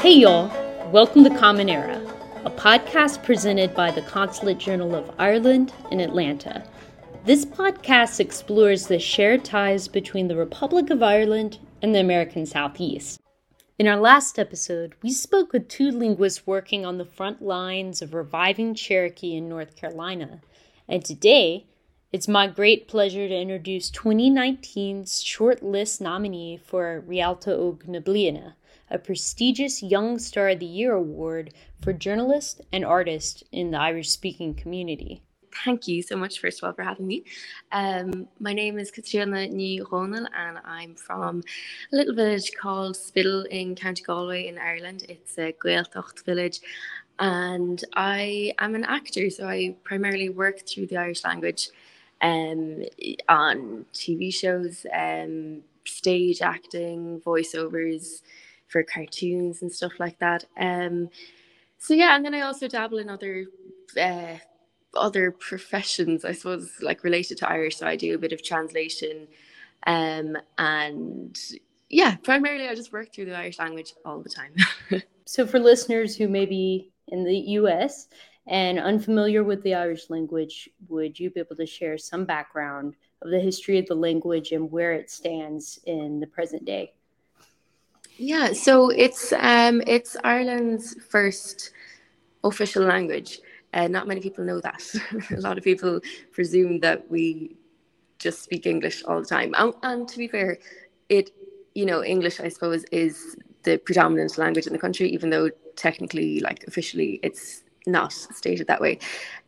Hey, y'all. Welcome to Common Era, a podcast presented by the Consulate General of Ireland in Atlanta. This podcast explores the shared ties between the Republic of Ireland and the American Southeast. In our last episode, we spoke with two linguists working on the front lines of reviving Cherokee in North Carolina. And today, it's my great pleasure to introduce 2019's shortlist nominee for na Bliana, a prestigious Young Star of the Year award for journalist and artist in the Irish speaking community. Thank you so much, first of all, for having me. Um, my name is Caitríona Ní Dhomhnaill, and I'm from a little village called Spiddal in County Galway in Ireland. It's a Gaeltacht village, and I am an actor, so I primarily work through the Irish language um, on TV shows, um, stage acting, voiceovers for cartoons and stuff like that. Um, so yeah, and then I also dabble in other uh, other professions, I suppose, like related to Irish. So I do a bit of translation, um, and yeah, primarily I just work through the Irish language all the time. so for listeners who may be in the U.S. and unfamiliar with the Irish language, would you be able to share some background of the history of the language and where it stands in the present day? Yeah, so it's um, it's Ireland's first official language. Uh, not many people know that. a lot of people presume that we just speak English all the time. And, and, to be fair, it you know English I suppose is the predominant language in the country, even though technically, like officially, it's not stated that way.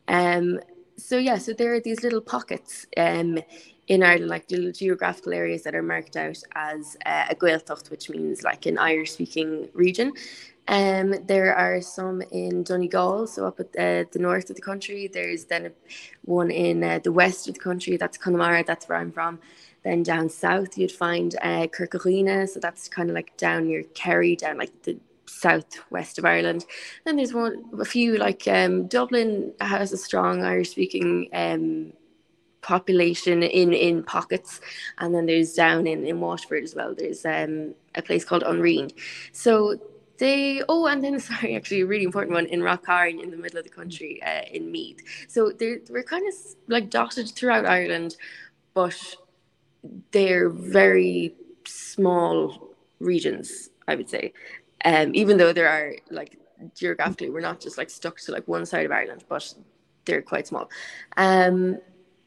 Um, so yeah, so there are these little pockets um, in Ireland, like little geographical areas that are marked out as uh, a Gaeltacht, which means like an Irish speaking region. Um, there are some in Donegal, so up at uh, the north of the country. There's then one in uh, the west of the country, that's Connemara, that's where I'm from. Then down south, you'd find uh, so that's kind of like down near Kerry, down like the southwest of Ireland. Then there's one, a few like um, Dublin has a strong Irish speaking um, population in in pockets and then there's down in in Waterford as well. There's um a place called An Rinn so they oh and then sorry actually a really important one in Rathcarn in the middle of the country uh, in Meath. So they're we're kind of like dotted throughout Ireland but they're very small regions I would say. Um even though there are like geographically we're not just like stuck to like one side of Ireland but they're quite small. Um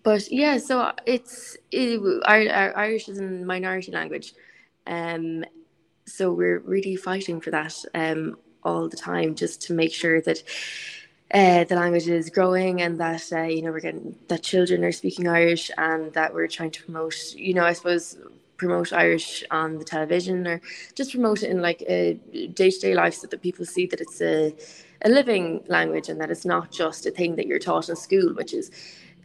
but yeah, so it's it, our, Irish is a minority language, um, so we're really fighting for that um, all the time, just to make sure that uh, the language is growing and that uh, you know we're getting that children are speaking Irish and that we're trying to promote, you know, I suppose promote Irish on the television or just promote it in like a day to day life so that people see that it's a a living language and that it's not just a thing that you're taught in school, which is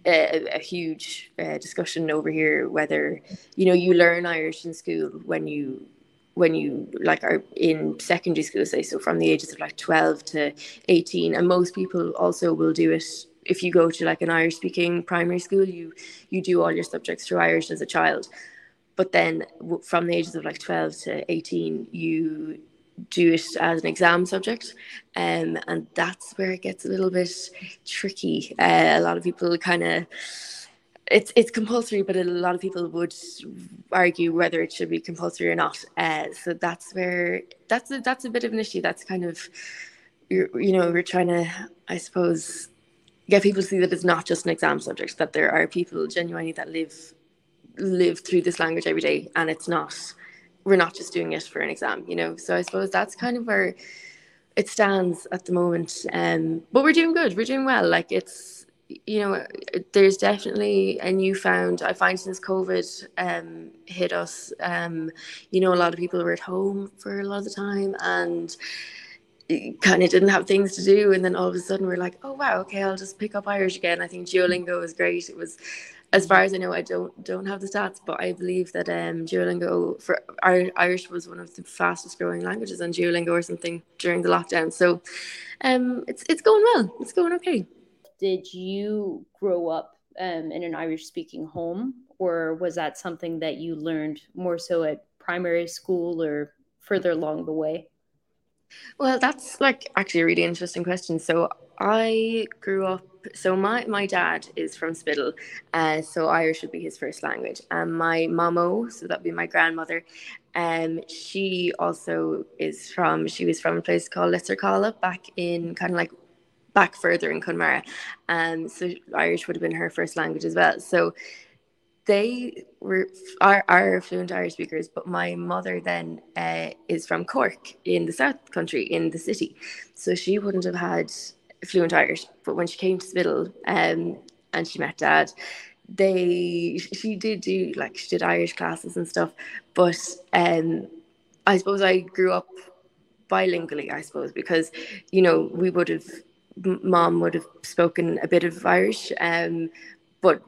a, a huge uh, discussion over here whether you know you learn Irish in school when you when you like are in secondary school say so from the ages of like 12 to 18 and most people also will do it if you go to like an irish speaking primary school you you do all your subjects through irish as a child. But then from the ages of like 12 to 18 you do it as an exam subject um, and that's where it gets a little bit tricky. Uh, a lot of people kind of it's it's compulsory but a lot of people would argue whether it should be compulsory or not. Uh, so that's where that's a, that's a bit of an issue. That's kind of you know we're trying to i suppose get people to see that it's not just an exam subject that there are people genuinely that live live through this language every day and it's not we're not just doing it for an exam, you know. So I suppose that's kind of where it stands at the moment. Um, but we're doing good. We're doing well. Like it's, you know, there's definitely a newfound. I find since COVID um, hit us, um, you know, a lot of people were at home for a lot of the time and kind of didn't have things to do and then all of a sudden we're like oh wow okay i'll just pick up irish again i think duolingo was great it was as far as I know, I don't don't have the stats, but I believe that um, Duolingo for Irish was one of the fastest growing languages on Duolingo or something during the lockdown. So, um, it's it's going well. It's going okay. Did you grow up um, in an Irish speaking home, or was that something that you learned more so at primary school or further along the way? Well, that's like actually a really interesting question. So I grew up. So my my dad is from Spiddal, uh, so Irish would be his first language. And my mamo, so that'd be my grandmother, um, she also is from. She was from a place called Lissercalla back in kind of like back further in Connemara. Um, so Irish would have been her first language as well. So they were are, are fluent Irish speakers, but my mother then uh, is from Cork in the South Country in the city, so she wouldn't have had fluent Irish. But when she came to Spiddal um, and she met Dad, they she did do like she did Irish classes and stuff, but um, I suppose I grew up bilingually. I suppose because you know we would have mom would have spoken a bit of Irish, um, but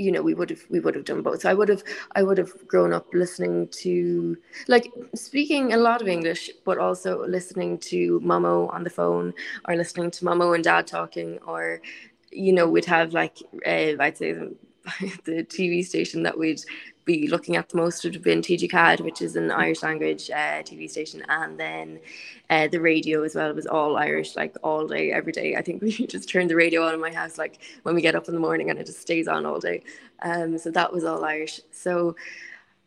you know we would have we would have done both. I would have I would have grown up listening to like speaking a lot of English, but also listening to Momo on the phone or listening to Momo and Dad talking, or you know we'd have like uh, I'd say the TV station that we'd be looking at the most would have been TG4, which is an Irish language uh, TV station, and then uh, the radio as well was all Irish, like all day, every day. I think we just turn the radio on in my house, like when we get up in the morning, and it just stays on all day. Um, so that was all Irish. So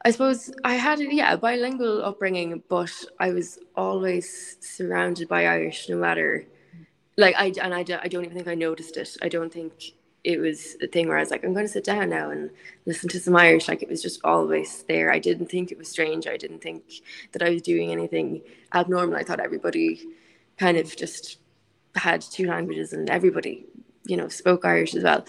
I suppose I had yeah a bilingual upbringing, but I was always surrounded by Irish, no matter like I and I, I don't even think I noticed it. I don't think it was a thing where I was like, I'm going to sit down now and listen to some Irish. Like it was just always there. I didn't think it was strange. I didn't think that I was doing anything abnormal. I thought everybody kind of just had two languages and everybody, you know, spoke Irish as well.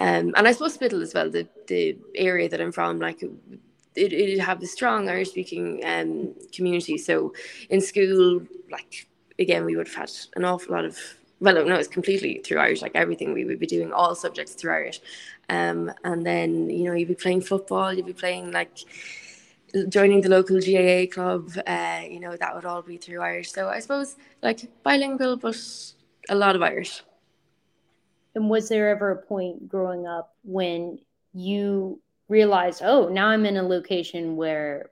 Um, and I suppose Spiddal as well, the, the area that I'm from, like it, it have a strong Irish speaking um, community. So in school, like again, we would have had an awful lot of well, no, it's completely through Irish. Like everything we would be doing, all subjects through Irish. Um, and then you know you'd be playing football, you'd be playing like joining the local GAA club. Uh, you know that would all be through Irish. So I suppose like bilingual, but a lot of Irish. And was there ever a point growing up when you realized, oh, now I'm in a location where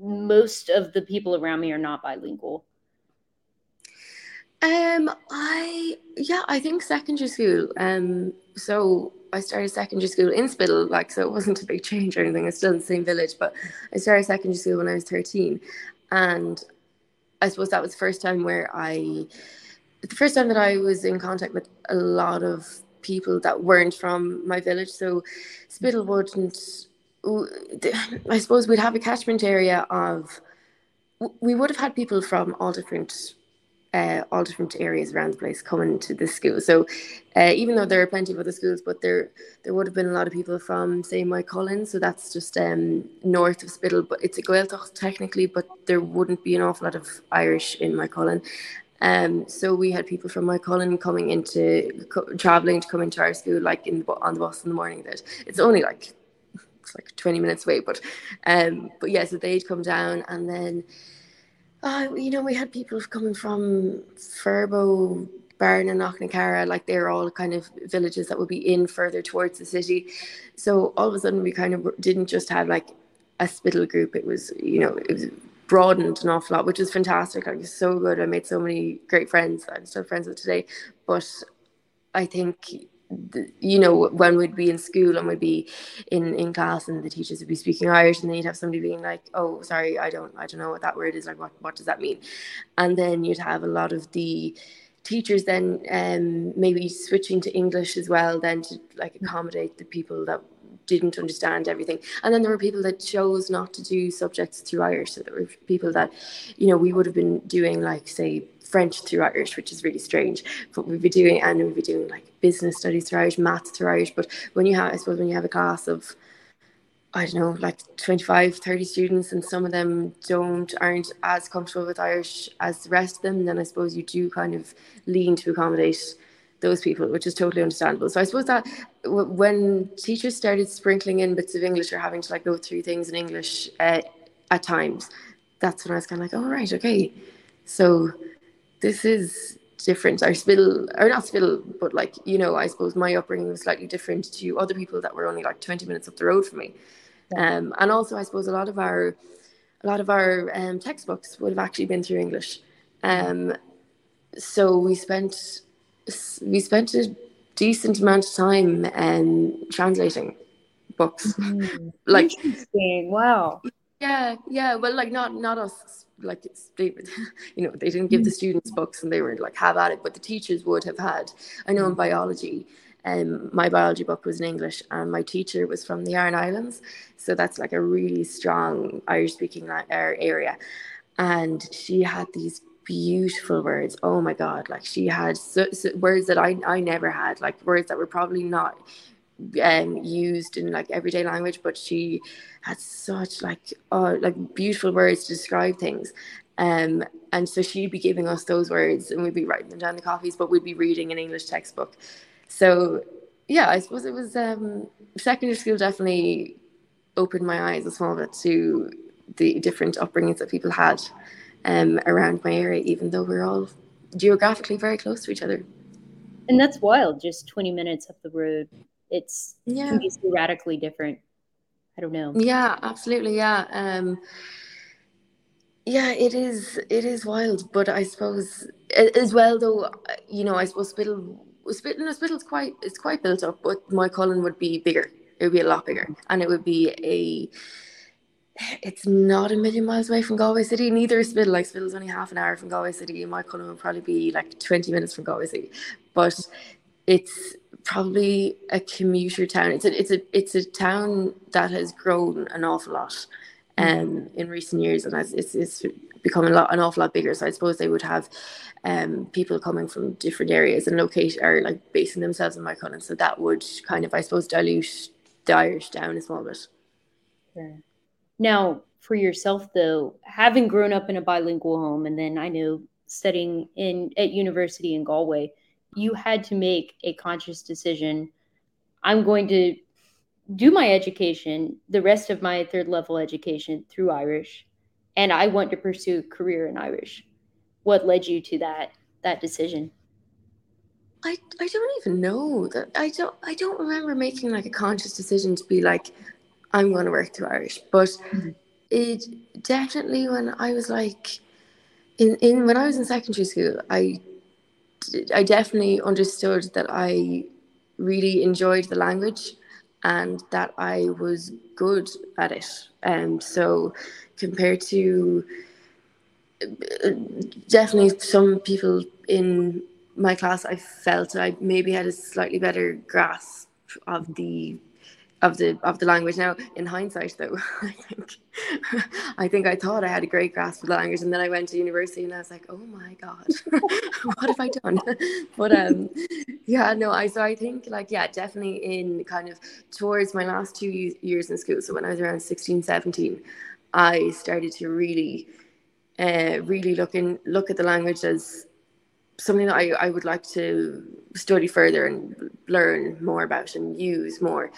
most of the people around me are not bilingual? Um, I yeah, I think secondary school. Um, so I started secondary school in Spiddal, like so it wasn't a big change or anything. It's still in the same village, but I started secondary school when I was thirteen, and I suppose that was the first time where I, the first time that I was in contact with a lot of people that weren't from my village. So Spiddal wouldn't. I suppose we'd have a catchment area of. We would have had people from all different uh, all different areas around the place coming to this school. So uh, even though there are plenty of other schools, but there there would have been a lot of people from say Moycullen, so that's just um, north of Spiddal, but it's a Gaeltacht technically, but there wouldn't be an awful lot of Irish in Moycullen. Um, so we had people from Moycullen coming into co- traveling to come into our school, like in the, on the bus in the morning. That it's only like it's like twenty minutes away, but um, but yeah, so they'd come down and then uh, you know, we had people coming from Furbo, Barn and Knocknacarra, like they're all kind of villages that would be in further towards the city. So all of a sudden we kind of didn't just have like a Spiddal group. It was, you know, it was broadened an awful lot, which is fantastic. Like it's so good. I made so many great friends. I'm still friends with today. But I think you know, when we'd be in school and we'd be in, in class and the teachers would be speaking Irish and then you'd have somebody being like, oh, sorry, I don't, I don't know what that word is. Like, what, what does that mean? And then you'd have a lot of the teachers then um, maybe switching to English as well, then to like accommodate the people that didn't understand everything. And then there were people that chose not to do subjects through Irish. So there were people that, you know, we would have been doing like, say, French through Irish, which is really strange. But we'd be doing, and we'd be doing like business studies through Irish, maths through Irish. But when you have, I suppose, when you have a class of, I don't know, like 25, 30 students, and some of them don't, aren't as comfortable with Irish as the rest of them, then I suppose you do kind of lean to accommodate those people, which is totally understandable. So I suppose that when teachers started sprinkling in bits of English or having to like go through things in English uh, at times, that's when I was kind of like, oh right, okay. So this is different. Our Spiddal, or not Spiddal, but like, you know, I suppose my upbringing was slightly different to other people that were only like 20 minutes up the road from me. Um, and also, I suppose a lot of our, a lot of our um, textbooks would have actually been through English. Um, so we spent we spent a decent amount of time um, translating books. Mm-hmm. like. Wow. Yeah, yeah. Well, like not not us. Like it's they, you know, they didn't give the Mm. students books and they were like have at it, but the teachers would have had. I Mm. know in biology, um, my biology book was in English, and my teacher was from the Aran Islands, so that's like a really strong Irish speaking area, and she had these beautiful words. Oh my god, like she had so, so, words that I I never had, like words that were probably not um used in like everyday language but she had such like oh like beautiful words to describe things um and so she'd be giving us those words and we'd be writing them down the copies but we'd be reading an english textbook so yeah i suppose it was um secondary school definitely opened my eyes a small bit to the different upbringings that people had um around my area even though we're all geographically very close to each other And that's wild. Just 20 minutes up the road. It's yeah can be so radically different. I don't know. Yeah, absolutely. Yeah. Um, yeah, it is. It is wild, but I suppose as well, though. You know, I suppose Spiddal, Spiddal, no, Spiddal's quite. It's quite built up, but Moycullen would be bigger. It would be a lot bigger, and it would be a. It's not a million miles away from Galway City. Neither is Spiddal. Like Spiddal's only half an hour from Galway City, Moycullen would probably be like twenty minutes from Galway City. But it's probably a commuter town. It's a it's a it's a town that has grown an awful lot um in recent years and has, it's it's become a lot an awful lot bigger. So I suppose they would have um people coming from different areas and locate or like basing themselves in Moycullen. So that would kind of I suppose dilute the Irish down a small bit. Sure. Now, for yourself though, having grown up in a bilingual home and then I know studying in at university in Galway, you had to make a conscious decision. I'm going to do my education, the rest of my third level education through Irish, and I want to pursue a career in Irish. What led you to that that decision? I, I don't even know that I don't I don't remember making like a conscious decision to be like I'm going to work through Irish but Mhm. it definitely when I was like in, in when I was in secondary school I I definitely understood that I really enjoyed the language and that I was good at it. And um, so compared to uh, definitely some people in my class I felt I maybe had a slightly better grasp of the of the of the language now in hindsight though I think I think I thought I had a great grasp of the language and then I went to university and I was like oh my god what have I done but um yeah no I so I think like yeah definitely in kind of towards my last two years in school so when I was around 16 17 I started to really uh really look in look at the language as something that I, I would like to study further and learn more about and use more.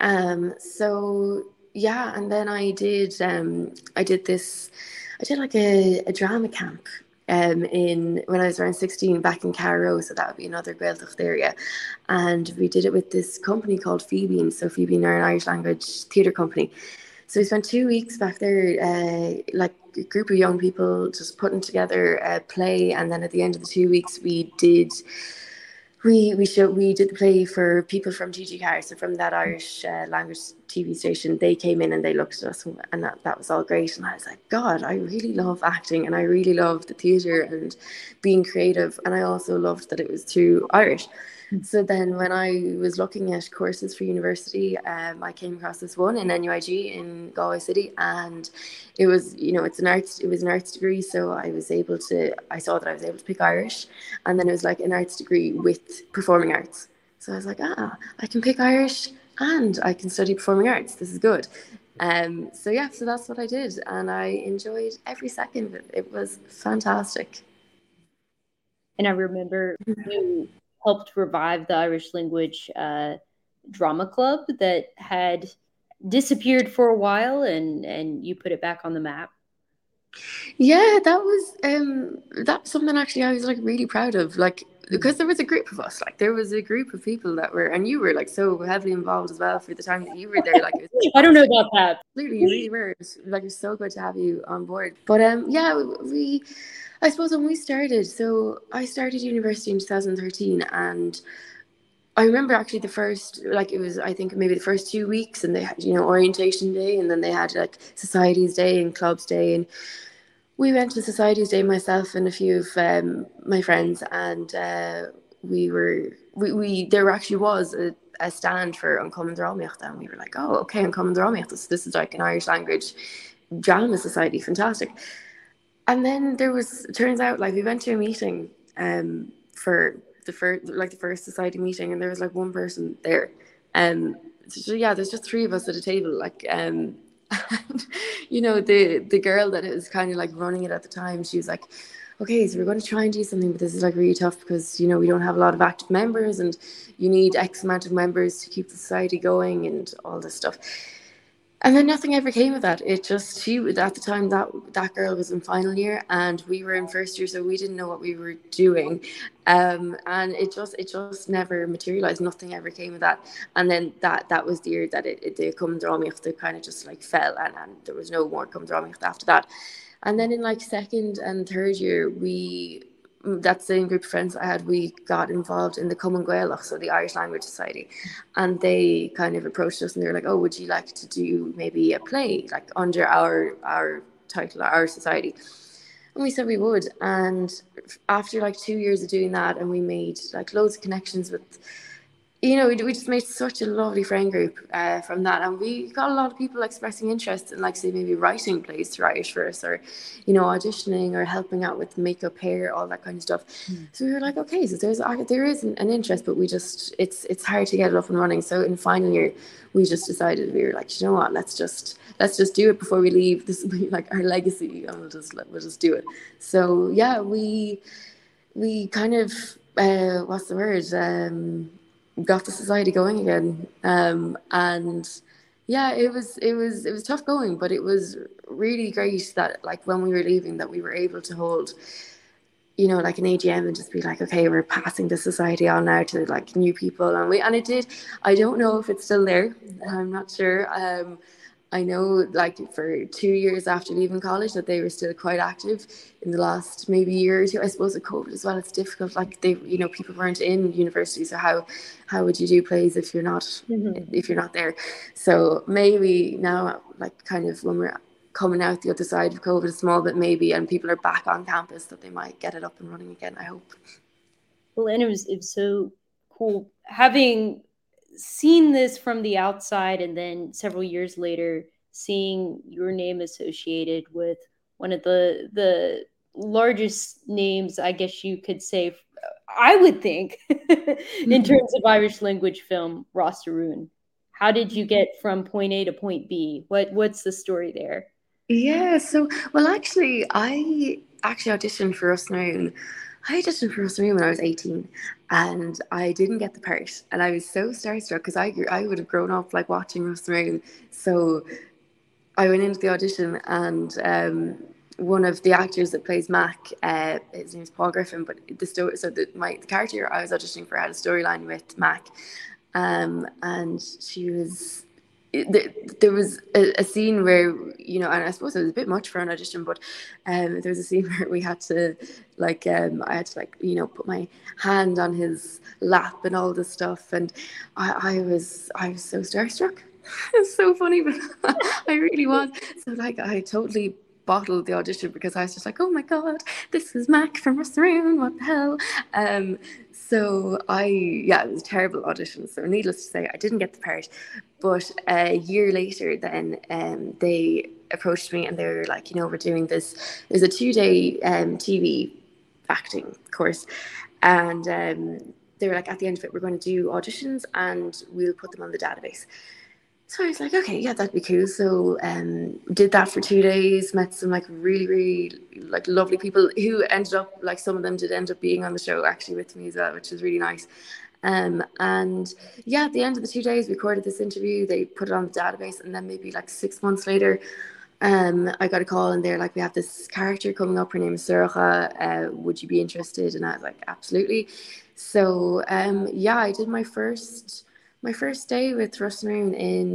Um, so yeah, and then I did um, I did this I did like a, a drama camp um, in when I was around 16 back in Carraroe, so that would be another Gaeltacht area. And we did it with this company called Fíbín, so Fíbín are an Irish language theatre company. So we spent two weeks back there, uh, like a group of young people just putting together a play, and then at the end of the two weeks, we did we we showed we did the play for people from TG4, so from that Irish uh, language TV station. They came in and they looked at us, and that, that was all great. And I was like, God, I really love acting, and I really love the theatre and being creative, and I also loved that it was through Irish. So then, when I was looking at courses for university, um, I came across this one in NUIG in Galway City, and it was, you know, it's an arts, it was an arts degree, so I was able to, I saw that I was able to pick Irish, and then it was like an arts degree with performing arts. So I was like, ah, I can pick Irish and I can study performing arts. This is good. Um, so yeah, so that's what I did, and I enjoyed every second of it. It was fantastic. And I remember you helped revive the Irish language uh, drama club that had disappeared for a while, and and you put it back on the map. Yeah, that was um that's something actually I was like really proud of. Like because there was a group of us, like there was a group of people that were and you were like so heavily involved as well for the time that you were there. Like it was I don't know about that. absolutely you really were. It was, like it's so good to have you on board. But um yeah, we I suppose when we started, so I started university in 2013, and I remember actually the first, like it was, I think maybe the first two weeks, and they had, you know, orientation day, and then they had like societies day and clubs day, and we went to societies day myself and a few of um, my friends, and uh, we were we, we there actually was a, a stand for An Cumann Drámaíocht, and we were like, oh, okay, An Cumann Drámaíocht, So this is like an Irish language drama society, fantastic. And then there was, turns out, like we went to a meeting um, for the first, like the first society meeting, and there was like one person there. Um, so yeah, there's just three of us at a table, like um, you know, the the girl that is kind of like running it at the time, she was like, okay, so we're going to try and do something, but this is like really tough because you know we don't have a lot of active members, and you need X amount of members to keep the society going and all this stuff and then nothing ever came of that. It just she at the time that that girl was in final year and we were in first year, so we didn't know what we were doing, um, and it just it just never materialized. Nothing ever came of that. And then that that was the year that it, it the Drámaíocht kind of just like fell, and, and there was no more Cumann Drámaíocht after that. And then in like second and third year, we that same group of friends I had, we got involved in the Cumann Gaelach, so the Irish Language Society, and they kind of approached us and they were like, "Oh, would you like to do maybe a play like under our our title, our society?" And we said we would. And after like two years of doing that, and we made like loads of connections with you know, we, we just made such a lovely friend group uh, from that, and we got a lot of people expressing interest in, like, say, maybe writing plays to write for us, or, you know, auditioning or helping out with makeup, hair, all that kind of stuff. Mm. So we were like, okay, so there's there is an, an, interest, but we just it's it's hard to get it up and running. So in final year, we just decided we were like, you know what, let's just let's just do it before we leave. This will be like our legacy, and we'll just we'll just do it. So yeah, we we kind of uh, what's the word. Um, got the society going again. Um, and yeah, it was it was it was tough going, but it was really great that like when we were leaving that we were able to hold you know, like an AGM and just be like, okay, we're passing the society on now to like new people. And we, and it did, I don't know if it's still there. I'm not sure. Um, I know, like for two years after leaving college, that they were still quite active. In the last maybe year or two, I suppose with COVID as well, it's difficult. Like they, you know, people weren't in university, so how how would you do plays if you're not mm-hmm. if you're not there? So maybe now, like kind of when we're coming out the other side of COVID a small bit maybe, and people are back on campus, that they might get it up and running again. I hope. Well, and it was it was so cool having seen this from the outside and then several years later seeing your name associated with one of the the largest names i guess you could say i would think mm-hmm. in terms of irish language film Ros na Rún how did you get from point a to point b? What what's the story there? Yeah so well actually i actually auditioned for Ros na Rún I auditioned for Rosemary when I was 18 and I didn't get the part. And I was so starstruck because I, I would have grown up like watching Rosemary. So I went into the audition and um, one of the actors that plays Mac, uh, his name is Paul Griffin, but the story, so the, my, the character I was auditioning for had a storyline with Mac. Um, and she was there, was a, a, scene where you know and i suppose it was a bit much for an audition but um, there was a scene where we had to like um, i had to like you know put my hand on his lap and all this stuff and i, I was i was so starstruck it's so funny but i really was so like i totally bottled the audition because I was just like, oh my god, this is Mac from Ros na Rún, what the hell? Um, so I, yeah, it was a terrible audition. So needless to say, I didn't get the part. But a year later, then um, they approached me and they were like, you know, we're doing this. It was a two-day um, TV acting course, and um, they were like, at the end of it, we're going to do auditions and we'll put them on the database. So I was like, okay, yeah, that'd be cool. So um, did that for two days, met some like really, really like lovely people who ended up like some of them did end up being on the show actually with me as well, which was really nice. Um, and yeah, at the end of the two days, we recorded this interview. They put it on the database, and then maybe like six months later, um, I got a call, and they're like, "We have this character coming up. Her name is Sorcha. Uh, would you be interested?" And I was like, "Absolutely." So um, yeah, I did my first my first day with Ros in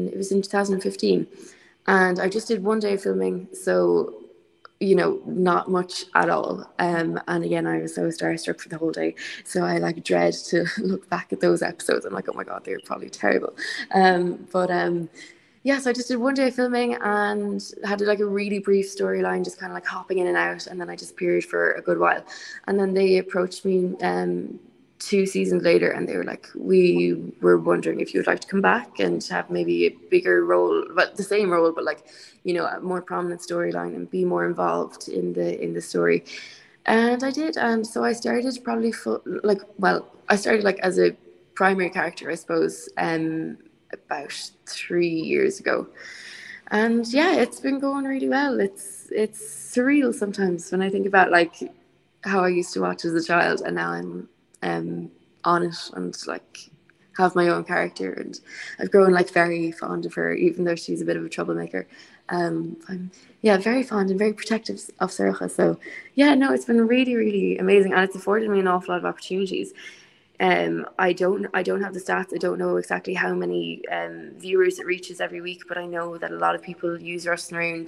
it was in 2015, and I just did one day of filming. So you know, not much at all. Um, and again, I was so starstruck for the whole day. So I like dread to look back at those episodes. I'm like, oh my God, they're probably terrible. Um, but um, yeah, so I just did one day of filming and had like a really brief storyline, just kind of like hopping in and out. And then I just disappeared for a good while. And then they approached me um, two seasons later and they were like we were wondering if you would like to come back and have maybe a bigger role but the same role but like you know a more prominent storyline and be more involved in the in the story. And i did and so i started probably for, like well i started like as a primary character i suppose um about three years ago. And yeah it's been going really well. It's it's surreal sometimes when i think about like how i used to watch as a child and now i'm um, on it and like have my own character. And I've grown like very fond of her even though she's a bit of a troublemaker. Um, I'm yeah very fond and very protective of Sorcha so yeah no it's been really really amazing. And it's afforded me an awful lot of opportunities. Um, I don't I don't have the stats. I don't know exactly how many um, viewers it reaches every week but I know that a lot of people use Ros na Rún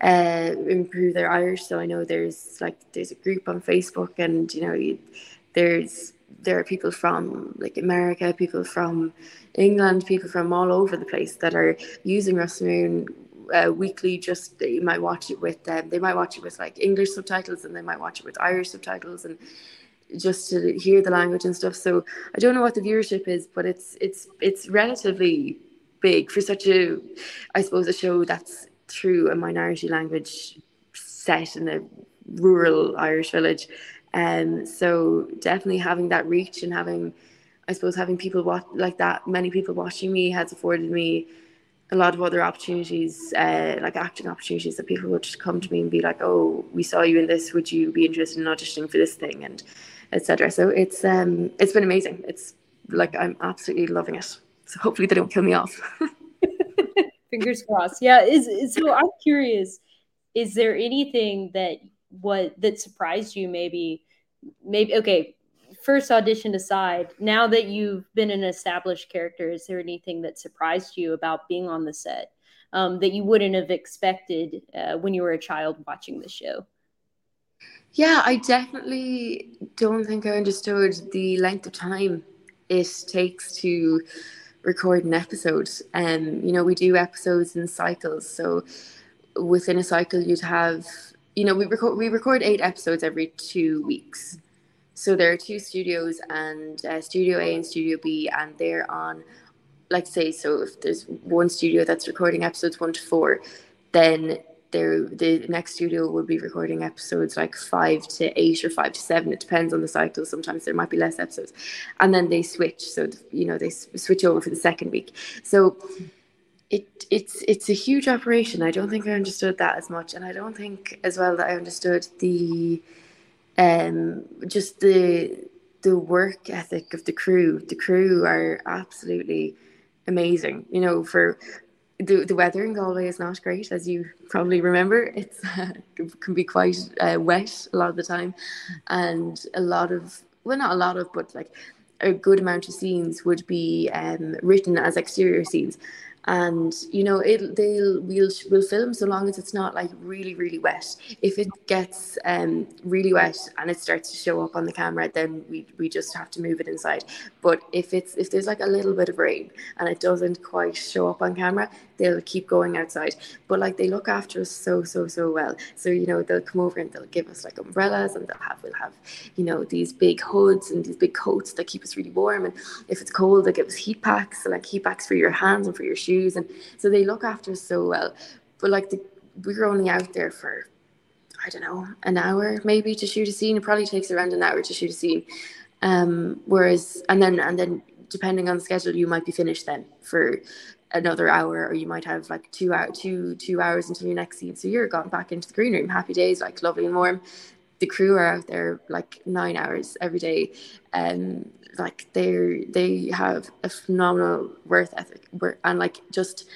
uh, improve their Irish. So I know there's like there's a group on Facebook and you know you, there's there are people from like America, people from England, people from all over the place that are using na Rún uh, weekly. Just you might watch it with them. They might watch it with like English subtitles, and they might watch it with Irish subtitles, and just to hear the language and stuff. So I don't know what the viewership is, but it's it's it's relatively big for such a, I suppose, a show that's through a minority language set in a rural Irish village. Um, so definitely having that reach and having, I suppose, having people watch like that, many people watching me has afforded me a lot of other opportunities, uh, like acting opportunities that people would just come to me and be like, "Oh, we saw you in this. Would you be interested in auditioning for this thing?" and etc. So it's um, it's been amazing. It's like I'm absolutely loving it. So hopefully they don't kill me off. Fingers crossed. Yeah. Is, is so I'm curious. Is there anything that what that surprised you maybe maybe okay first audition aside now that you've been an established character is there anything that surprised you about being on the set um, that you wouldn't have expected uh, when you were a child watching the show? Yeah i definitely don't think i understood the length of time it takes to record an episode. And um, you know we do episodes in cycles so within a cycle you'd have you know we record we record eight episodes every two weeks. So there are two studios and uh, studio a and studio b and they're on like say so if there's one studio that's recording episodes one to four then there the next studio will be recording episodes like five to eight or five to seven. It depends on the cycle. Sometimes there might be less episodes. And then they switch. So you know they switch over for the second week. So it it's it's a huge operation. I don't think I understood that as much, and I don't think as well that I understood the um just the the work ethic of the crew. The crew are absolutely amazing. You know, for the the weather in Galway is not great, as you probably remember. It's it can be quite uh, wet a lot of the time, and a lot of well, not a lot of, but like a good amount of scenes would be um, written as exterior scenes and you know it they'll we'll we'll film so long as it's not like really really wet. If it gets um really wet and it starts to show up on the camera then we we just have to move it inside. But if it's if there's like a little bit of rain and it doesn't quite show up on camera they'll keep going outside but like they look after us so so so well so you know they'll come over and they'll give us like umbrellas and they'll have we'll have you know these big hoods and these big coats that keep us really warm and if it's cold they give us heat packs so like heat packs for your hands and for your shoes shoes, and so they look after us so well. But like the, we were only out there for I don't know an hour maybe to shoot a scene. It probably takes around an hour to shoot a scene. Um, whereas and then and then depending on the schedule, you might be finished then for another hour, or you might have like two hour two two hours until your next scene. So you're gone back into the green room. Happy days, like lovely and warm. The crew are out there like nine hours every day. Um, like they they have a phenomenal work ethic and like just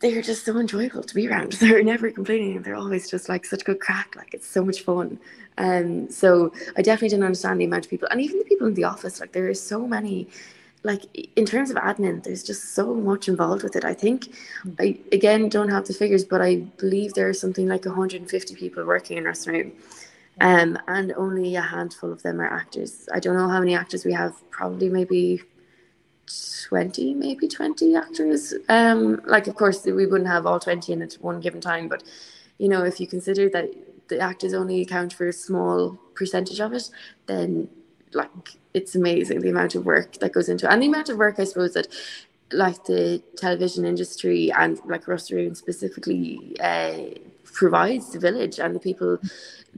they're just so enjoyable to be around. They're never complaining. They're always just like such good crack. Like it's so much fun. And um, so I definitely didn't understand the amount of people, and even the people in the office. Like there are so many like in terms of admin, there's just so much involved with it. I think I again don't have the figures, but I believe there's something like 150 people working in Room. Um, and only a handful of them are actors. I don't know how many actors we have. Probably maybe 20, maybe 20 actors. Um, like, of course, we wouldn't have all 20 in at one given time, but you know, if you consider that the actors only account for a small percentage of it, then like it's amazing the amount of work that goes into it. and the amount of work I suppose that like the television industry and like Ros na Rún specifically uh, provides the village and the people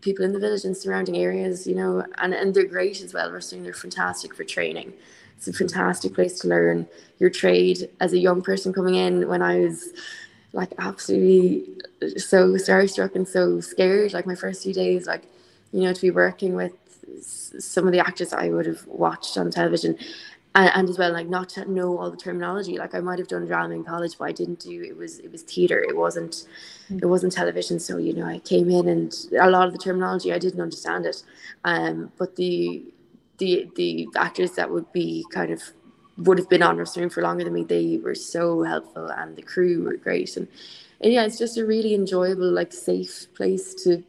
people in the village and surrounding areas, you know, and, and they're great as well. Ros na Rún they're fantastic for training. It's a fantastic place to learn your trade as a young person coming in when I was like absolutely so starstruck and so scared. Like my first few days, like, you know, to be working with some of the actors I would have watched on television, and, and, as well like not to know all the terminology. Like I might have done drama in college, but I didn't do it was it was theater. It wasn't it wasn't television. So you know I came in and a lot of the terminology I didn't understand it, um, but the the the actors that would be kind of would have been on stream for longer than me. They were so helpful, and the crew were great. And, and yeah, it's just a really enjoyable, like safe place to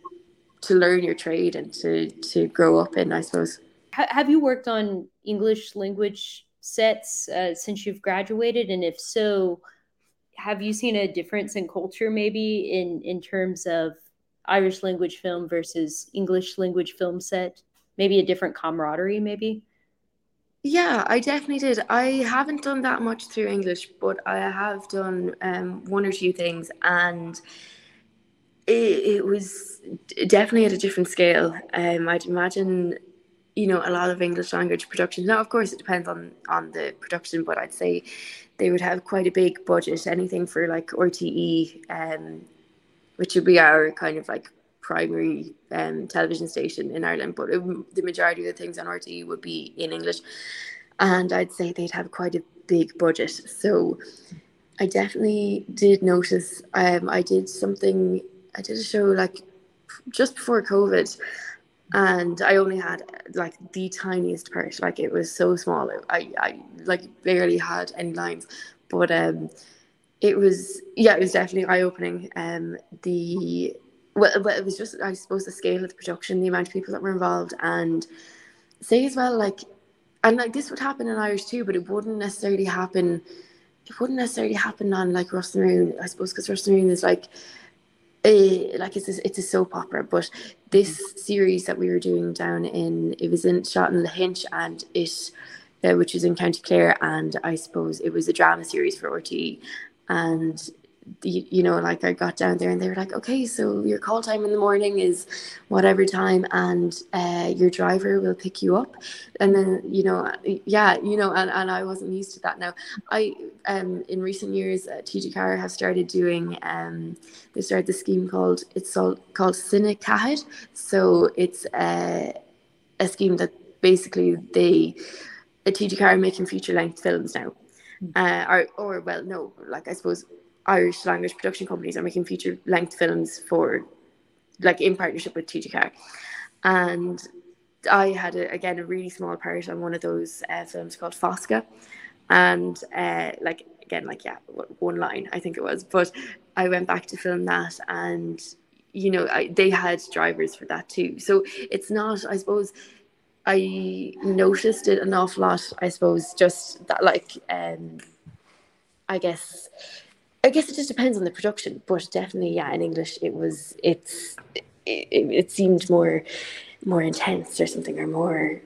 to learn your trade and to to grow up in, I suppose. Have you worked on English language sets uh, since you've graduated, and if so, have you seen a difference in culture, maybe in in terms of Irish language film versus English language film set? Maybe a different camaraderie, maybe. Yeah, I definitely did. I haven't done that much through English, but I have done um, one or two things, and it, it was definitely at a different scale. Um, I'd imagine, you know, a lot of English language productions. Now, of course, it depends on on the production, but I'd say they would have quite a big budget. Anything for like RTE, um, which would be our kind of like primary um, television station in Ireland, but it, the majority of the things on RTE would be in English. And I'd say they'd have quite a big budget. So I definitely did notice. Um, I did something, I did a show like just before COVID, and I only had like the tiniest part. Like it was so small. I, I like barely had any lines, but um, it was yeah, it was definitely eye opening. Um, the well, well, it was just I suppose the scale of the production, the amount of people that were involved, and say as well like, and like this would happen in Irish too, but it wouldn't necessarily happen. It wouldn't necessarily happen on like Ros na Rún, I suppose, because Ros na Rún is like, a, like it's a, it's a soap opera. But this series that we were doing down in it was in shot in Lahinch, and it. Uh, which was in County Clare, and I suppose it was a drama series for RTE, and you, you know, like I got down there and they were like, okay, so your call time in the morning is whatever time, and uh, your driver will pick you up. And then, you know, yeah, you know, and, and I wasn't used to that. Now, I, um, in recent years, uh, TG4 have started doing, um, they started the scheme called, it's called, called Cine So it's uh, a scheme that basically they, a TG4 are making feature length films now. Hmm. Uh, or, or well, no, like I suppose Irish language production companies are making feature length films for like in partnership with TG4. And I had a, again a really small part on one of those uh, films called Foscadh, and uh, like again like yeah one line I think it was, but I went back to film that and you know I, they had drivers for that too. So it's not I suppose I noticed it an awful lot. I suppose just that like um I guess I guess it just depends on the production, but definitely, yeah, in English, it was it's it, it seemed more more intense or something, or more.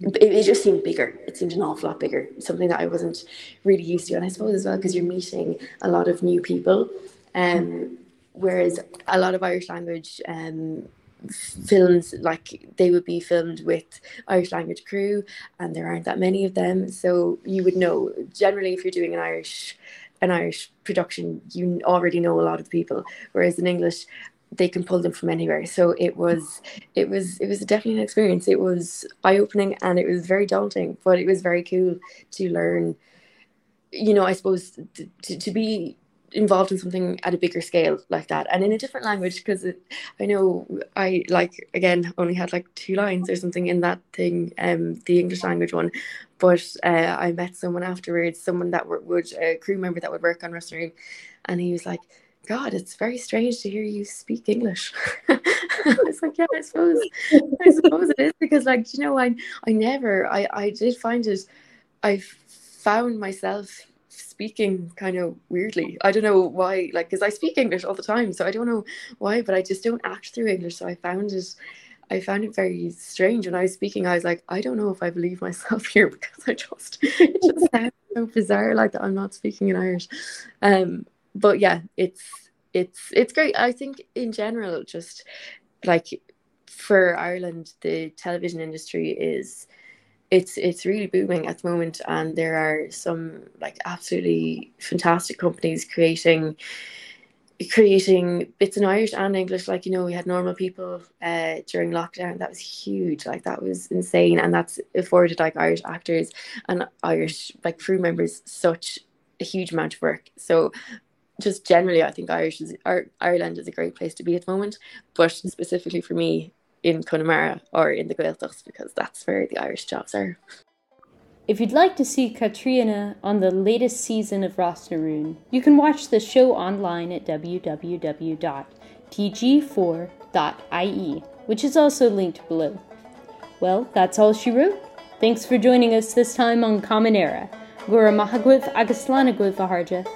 It, it, just seemed bigger. It seemed an awful lot bigger. Something that I wasn't really used to, and I suppose as well because you're meeting a lot of new people, um, whereas a lot of Irish language um, films like they would be filmed with Irish language crew, and there aren't that many of them. So you would know generally if you're doing an Irish an Irish production, you already know a lot of people. Whereas in English, they can pull them from anywhere. So it was, it was, it was definitely an experience. It was eye opening and it was very daunting, but it was very cool to learn. You know, I suppose to, to be involved in something at a bigger scale like that and in a different language because I know I like again only had like two lines or something in that thing um the English language one but uh, I met someone afterwards someone that would a crew member that would work on Room and he was like God, it's very strange to hear you speak English. it's like, yeah, I suppose, I suppose it is because, like, you know, I, I never, I, I did find it. I found myself speaking kind of weirdly. I don't know why, like, because I speak English all the time, so I don't know why, but I just don't act through English. So I found it, I found it very strange when I was speaking. I was like, I don't know if I believe myself here because I just, it just sounds so bizarre, like that I'm not speaking in Irish. Um, but yeah, it's it's it's great. I think in general, just like for Ireland, the television industry is it's it's really booming at the moment, and there are some like absolutely fantastic companies creating creating bits in Irish and English. Like you know, we had normal people uh, during lockdown. That was huge. Like that was insane, and that's afforded like Irish actors and Irish like crew members such a huge amount of work. So just generally, I think Irish is, Ireland is a great place to be at the moment, but specifically for me in Connemara or in the Gaeltachts because that's where the Irish jobs are. If you'd like to see Caitríona on the latest season of Ros na Rún, you can watch the show online at www.tg4.ie, which is also linked below. Well, that's all she wrote. Thanks for joining us this time on Common Era. Gura Mahagwith Agaslana Harja.